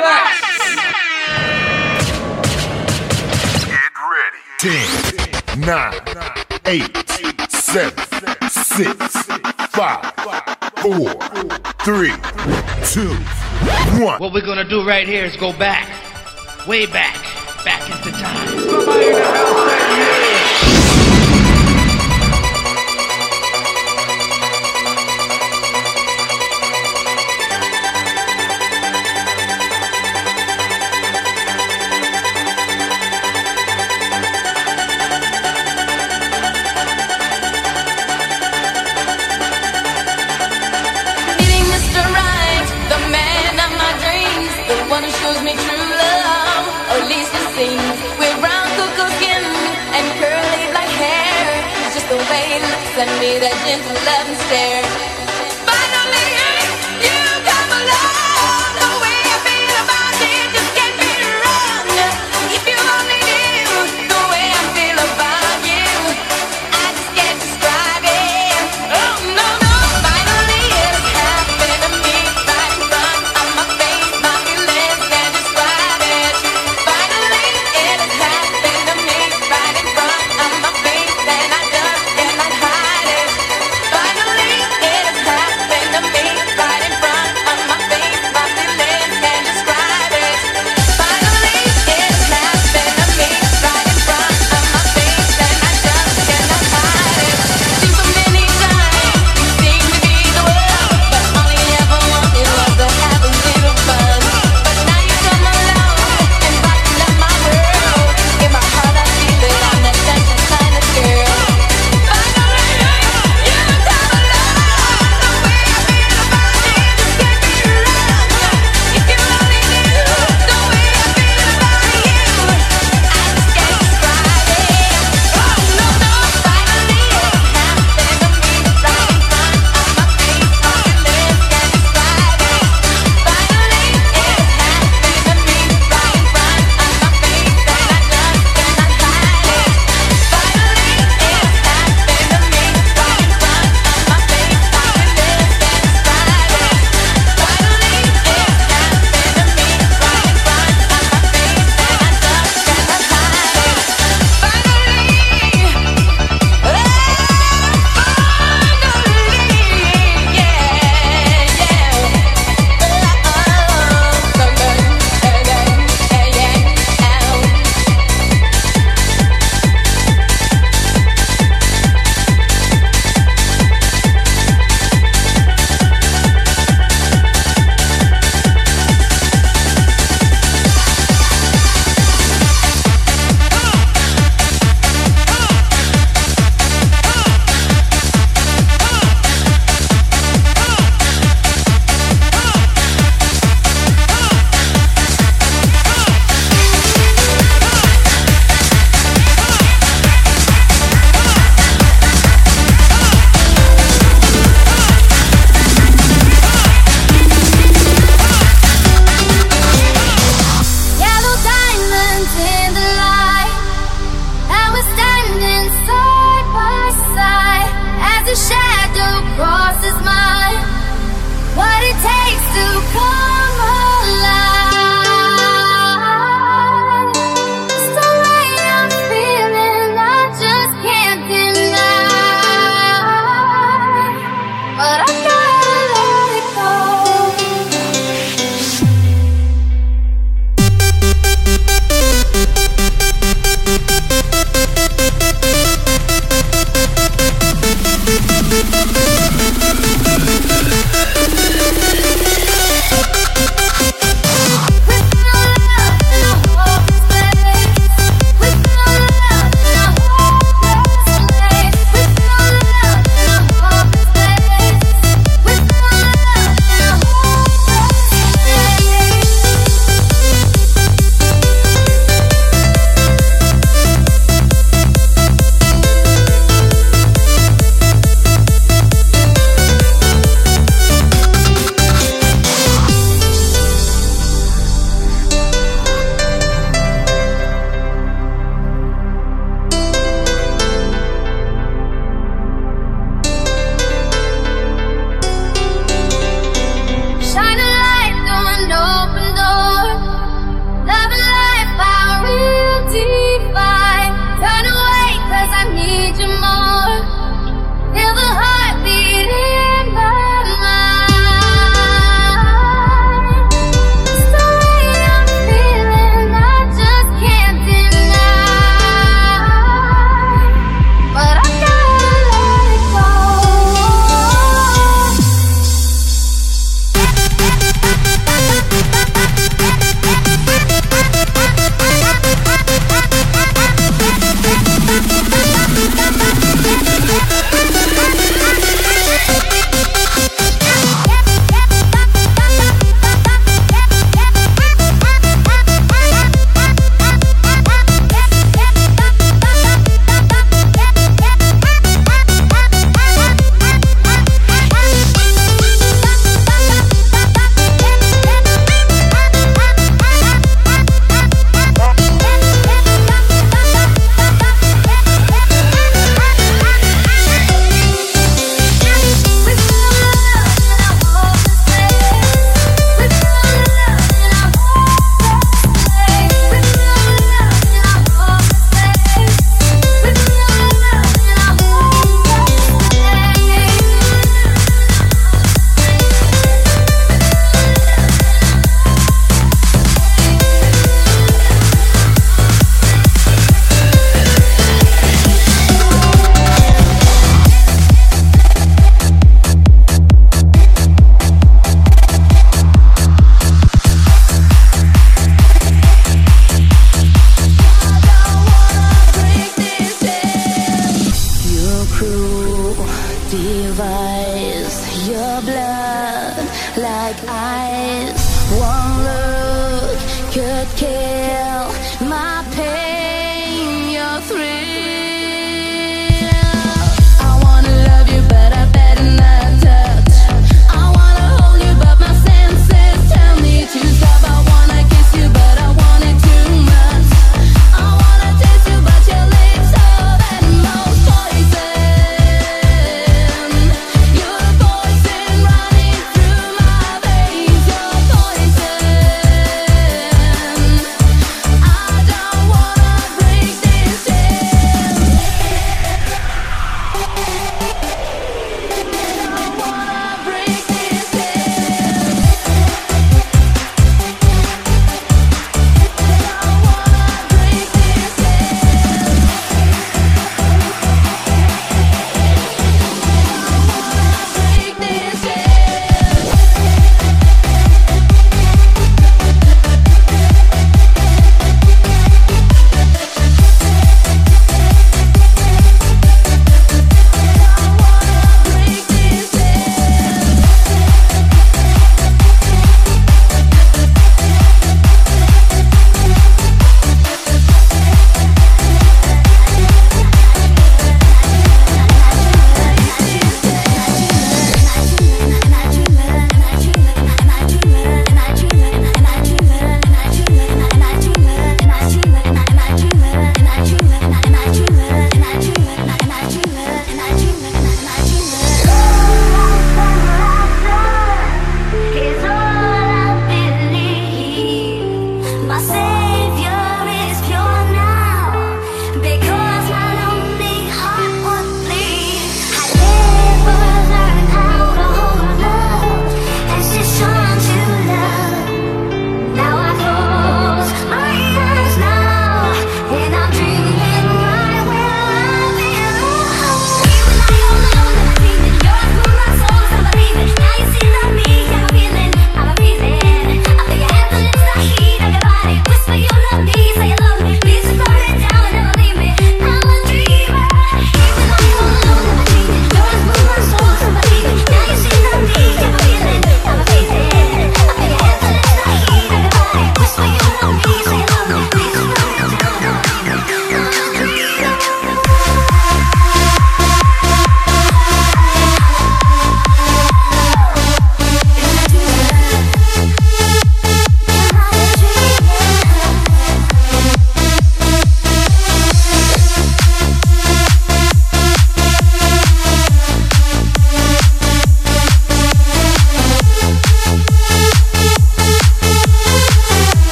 max. Get ready. What we're gonna do right here is go back, way back, back into time. that gentle love and stare.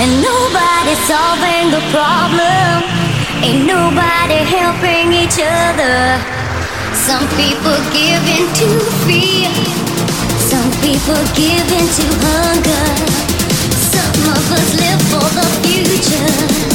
and nobody's solving the problem. Ain't nobody helping each other. Some people give in to fear. Some people give in to hunger. Some of us live for the future.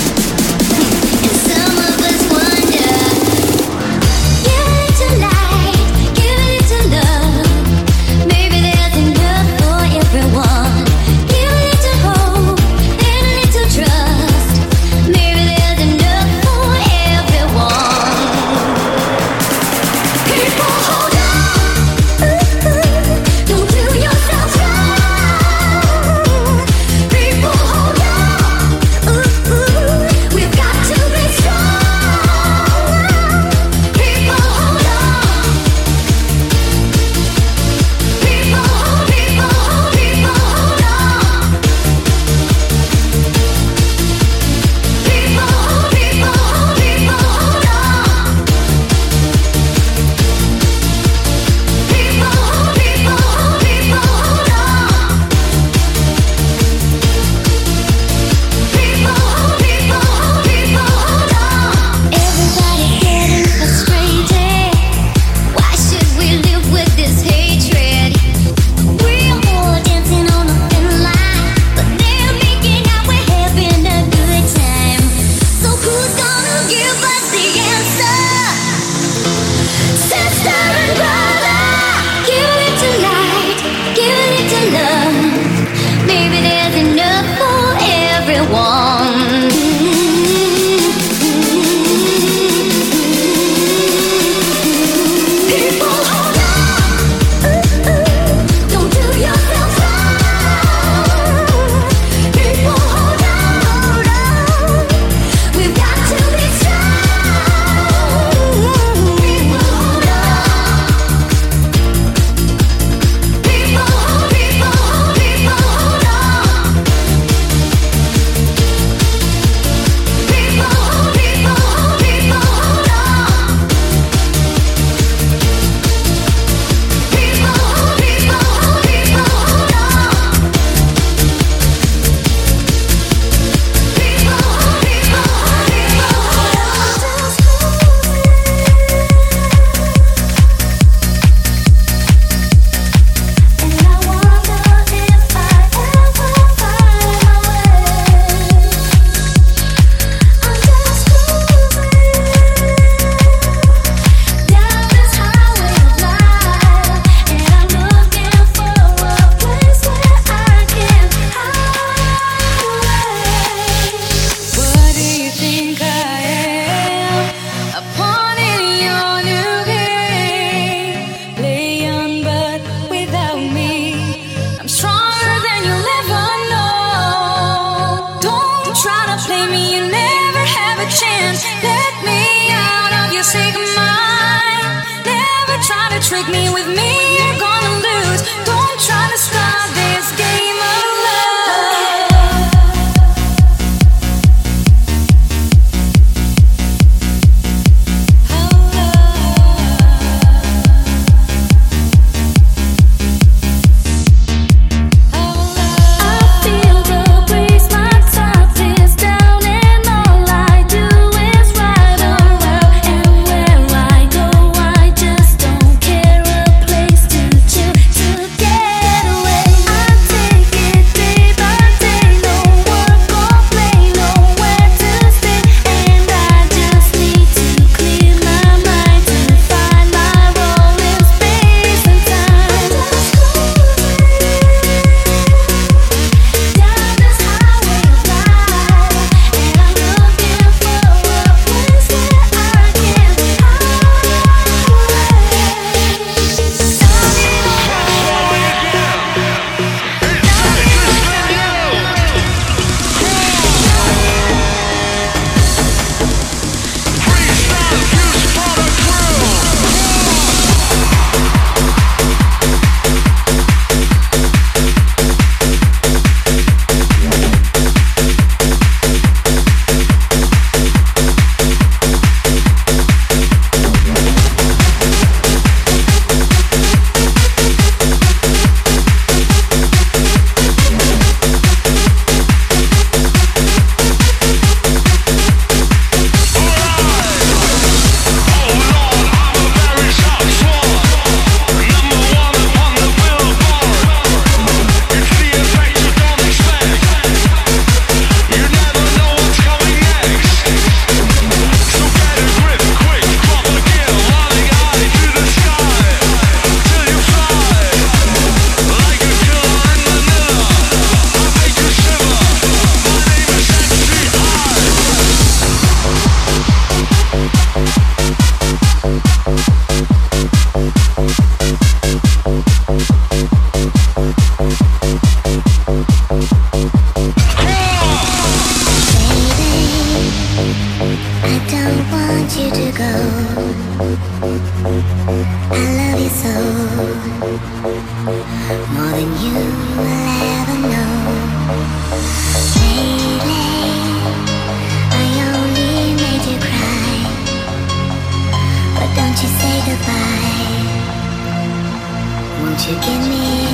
Come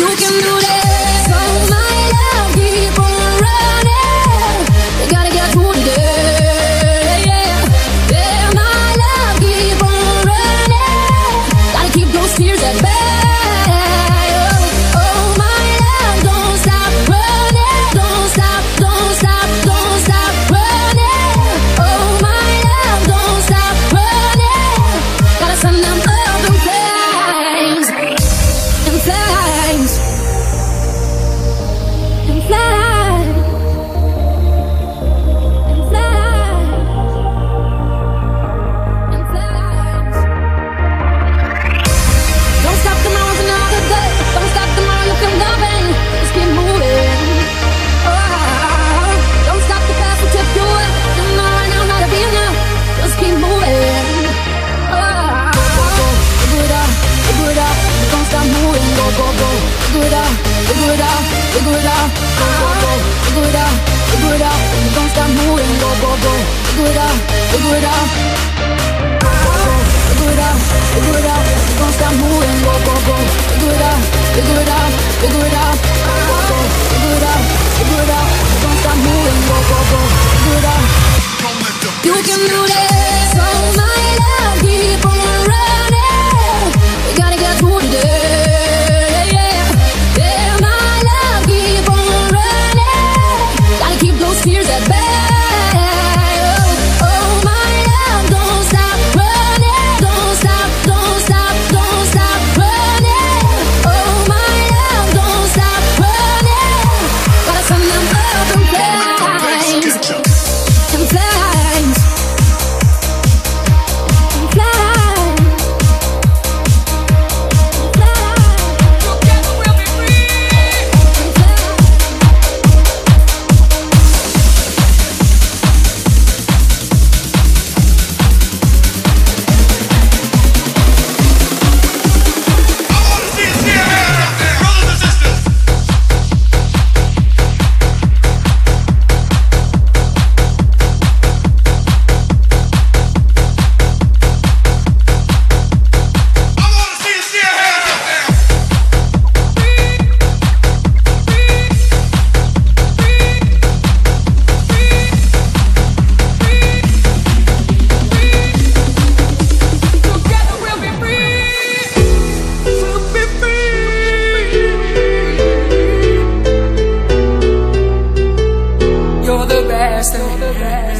You can do it. rest of best.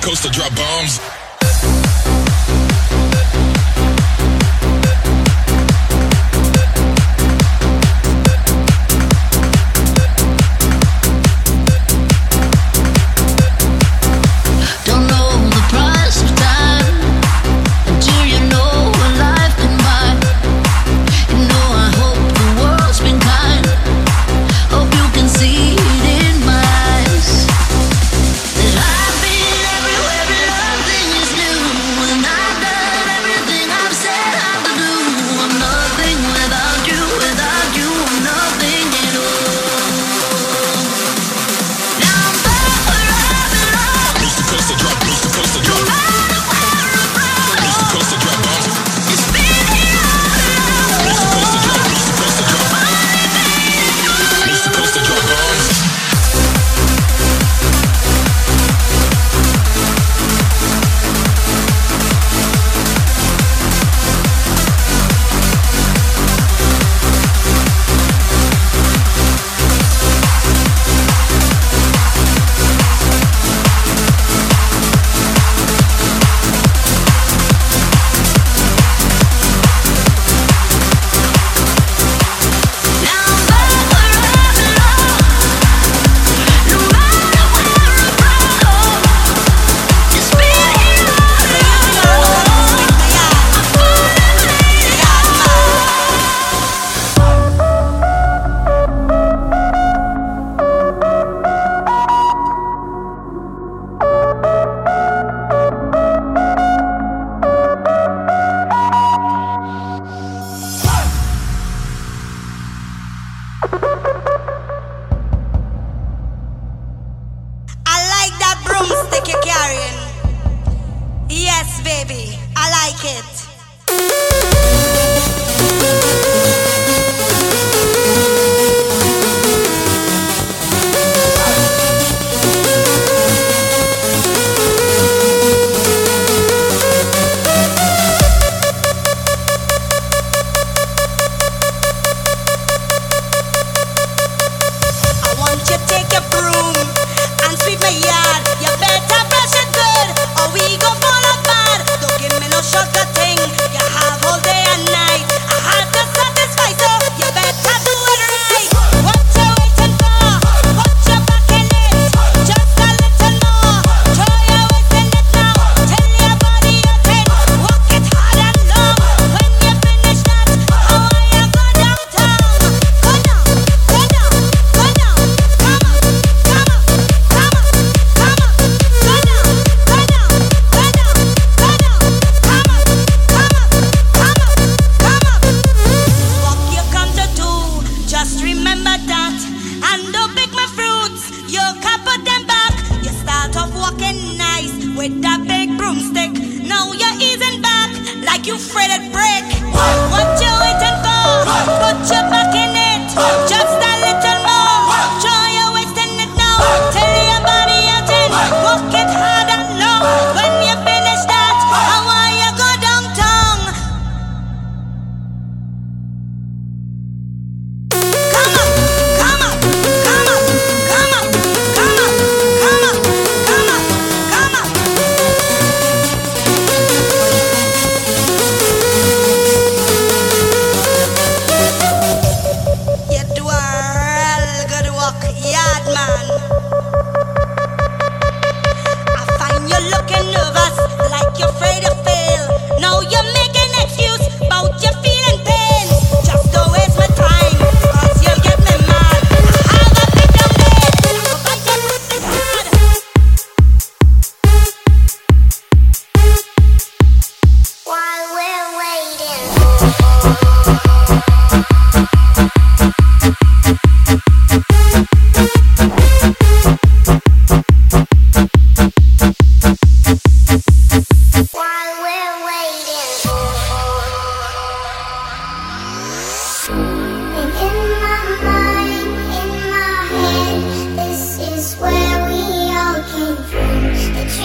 Coast to drop bombs.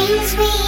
Please be